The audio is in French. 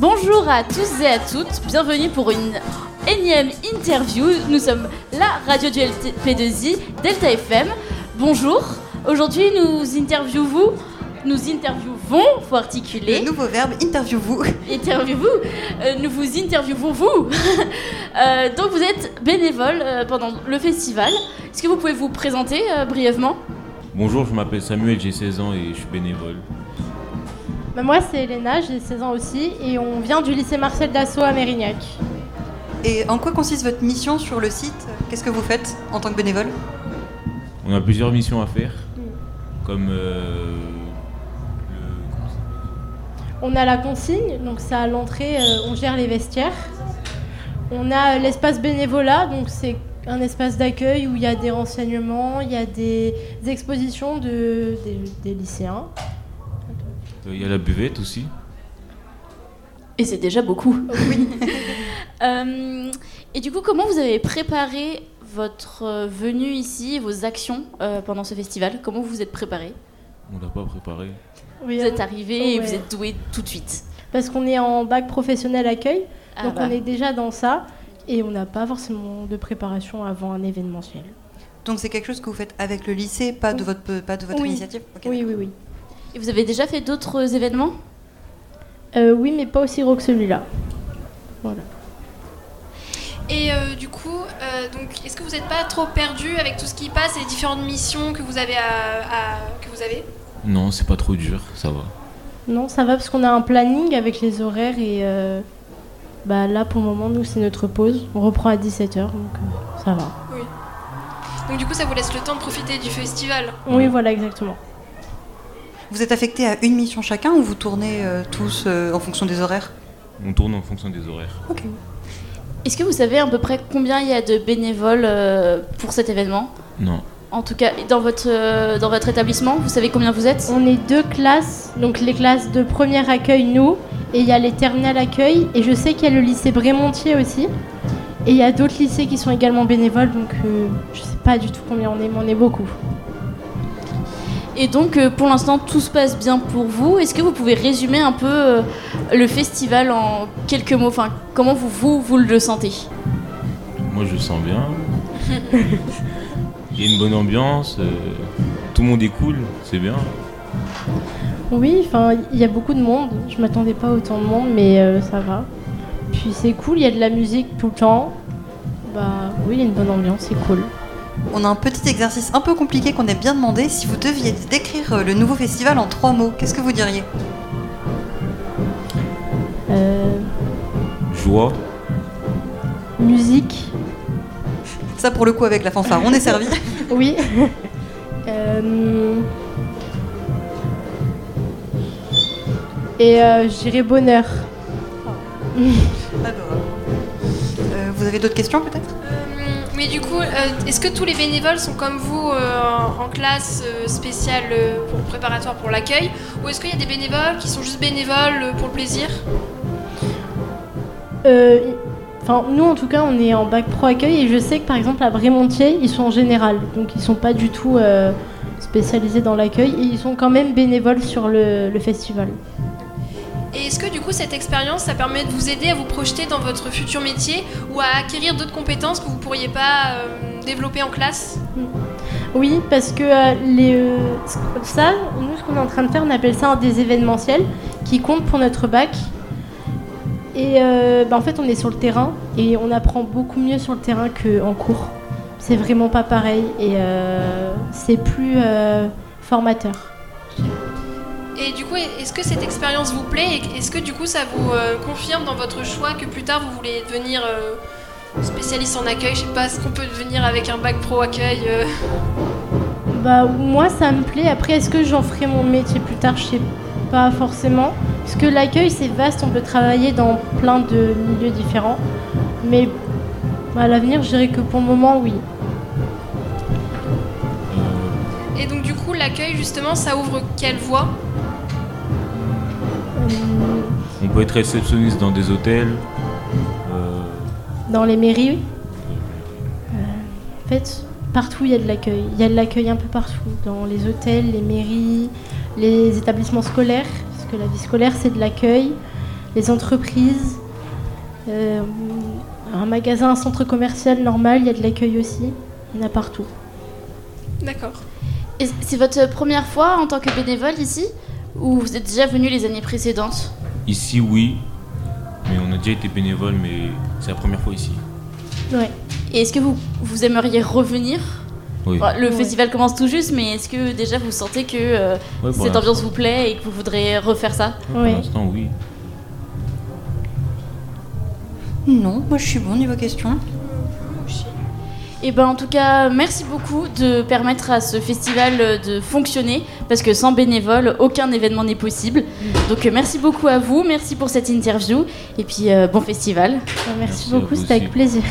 Bonjour à tous et à toutes, bienvenue pour une énième interview. Nous sommes la radio du LP2I, Delta FM. Bonjour, aujourd'hui nous interviewons, nous interviewons, faut articuler. Le nouveau verbe, interview-vous. Interview-vous, euh, nous vous interviewons vous. Euh, donc vous êtes bénévole euh, pendant le festival. Est-ce que vous pouvez vous présenter euh, brièvement? Bonjour, je m'appelle Samuel, j'ai 16 ans et je suis bénévole. Bah, moi, c'est Elena, j'ai 16 ans aussi, et on vient du lycée Marcel Dassault à Mérignac. Et en quoi consiste votre mission sur le site? Qu'est-ce que vous faites en tant que bénévole? On a plusieurs missions à faire, comme euh, le- comment ça s'appelle? On a la consigne, donc c'est à l'entrée, euh, on gère les vestiaires. On a l'espace bénévolat, donc c'est un espace d'accueil où il y a des renseignements, il y a des, des expositions de, des, des lycéens. Euh, Il y a la buvette aussi. Et c'est déjà beaucoup. Oui. Euh, et du coup, comment vous avez préparé votre euh, venue ici, vos actions euh, pendant ce festival? Comment vous vous êtes préparé? On l'a pas préparé. Oui, Vous êtes arrivé et ouais. vous êtes doué tout de suite. Parce qu'on est en bac professionnel accueil, Ah donc bah. on est déjà dans ça, et on n'a pas forcément de préparation avant un événementiel. Donc c'est quelque chose que vous faites avec le lycée, pas de votre, pas de votre Oui. initiative? Oui, oui, oui. Et vous avez déjà fait d'autres événements? Euh, oui, mais pas aussi gros que celui-là. Voilà. Et euh, du coup, euh, donc, est-ce que vous n'êtes pas trop perdu avec tout ce qui passe et les différentes missions que vous avez à, à- que vous avez? Non, c'est pas trop dur, ça va. Non, ça va parce qu'on a un planning avec les horaires et euh, bah, là pour le moment nous c'est notre pause. On reprend à 17h donc euh, ça va. Donc du coup, ça vous laisse le temps de profiter du festival? Oui voilà exactement. Vous êtes affecté à une mission chacun ou vous tournez euh, tous euh, en fonction des horaires? On tourne en fonction des horaires. Ok. Est-ce que vous savez à peu près combien il y a de bénévoles euh, pour cet événement? Non. En tout cas, dans votre, euh, dans votre établissement, vous savez combien vous êtes? On est deux classes, donc les classes de premier accueil nous et il y a les terminales accueil et je sais qu'il y a le lycée Brémontier aussi. Et il y a d'autres lycées qui sont également bénévoles donc euh, je sais pas du tout combien on est mais on est beaucoup. Et donc, euh, pour l'instant, tout se passe bien pour vous. Est-ce que vous pouvez résumer un peu euh, le festival en quelques mots? Enfin, comment vous, vous, vous le sentez? Moi, je le sens bien. Il y a une bonne ambiance. euh, tout le monde est cool, c'est bien. Oui, enfin, il y a beaucoup de monde. Je m'attendais pas à autant de monde, mais euh, ça va. Puis c'est cool, il y a de la musique tout le temps. Bah oui, il y a une bonne ambiance, c'est cool. On a un petit exercice un peu compliqué qu'on a bien demandé. Si vous deviez décrire euh, le nouveau festival en trois mots, qu'est-ce que vous diriez? Euh, Joie, musique, Ça pour le coup avec la fanfare, on est servi. oui. Euh, Et euh, je dirais bonheur. Adorable. Euh, vous avez d'autres questions peut-être? Euh, mais du coup, euh, est-ce que tous les bénévoles sont comme vous euh, en, classe euh, spéciale préparatoire pour l'accueil Ou est-ce qu'il y a des bénévoles qui sont juste bénévoles pour le plaisir? Enfin, nous en tout cas, on est en bac pro accueil et je sais que par exemple à Brémontier, ils sont en général, donc ils sont pas du tout spécialisés dans l'accueil et ils sont quand même bénévoles sur le festival. Est-ce que du coup cette expérience, ça permet de vous aider à vous projeter dans votre futur métier ou à acquérir d'autres compétences que vous pourriez pas euh, développer en classe? Oui, parce que euh, euh, ça, nous ce qu'on est en train de faire, on appelle ça des événementiels qui comptent pour notre bac. Et bah, en fait, on est sur le terrain et on apprend beaucoup mieux sur le terrain qu'en cours. C'est vraiment pas pareil et c'est plus formateur. Et du coup, est-ce que cette expérience vous plaît est-ce que du coup ça vous euh, confirme dans votre choix que plus tard vous voulez devenir euh, spécialiste en accueil? Je sais pas, est-ce qu'on peut devenir avec un bac pro accueil euh, Bah moi ça me plaît. Après est-ce que j'en ferai mon métier plus tard? Je sais pas forcément. Parce que l'accueil c'est vaste, on peut travailler dans plein de milieux différents. Mais à l'avenir je dirais que pour le moment oui. Et donc du coup, l'accueil justement, ça ouvre quelle voie? On peut être réceptionniste dans des hôtels. euh, dans les mairies, oui. Euh, en fait, partout il y a de l'accueil. Il y a de l'accueil un peu partout. Dans les hôtels, les mairies, les établissements scolaires. Parce que la vie scolaire c'est de l'accueil. les entreprises, euh, un magasin, un centre commercial normal, il y a de l'accueil aussi. Il y en a partout. D'accord. Et c'est votre première fois en tant que bénévole ici? Ou vous êtes déjà venu les années précédentes Ici, oui. Mais on a déjà été bénévole, mais c'est la première fois ici. Ouais. Et est-ce que vous, vous aimeriez revenir? Oui. Le Ouais. festival commence tout juste, mais est-ce que déjà vous sentez que euh, Ouais, pour cette ambiance vous plaît et que vous voudrez refaire ça? Pour Ouais. l'instant, oui. Non, moi je suis bon niveau question. Et ben en tout cas, merci beaucoup de permettre à ce festival euh, de fonctionner, parce que sans bénévoles, aucun événement n'est possible. Donc euh, merci beaucoup à vous, merci pour cette interview, et puis euh, bon festival. Merci, Merci beaucoup, c'était avec plaisir.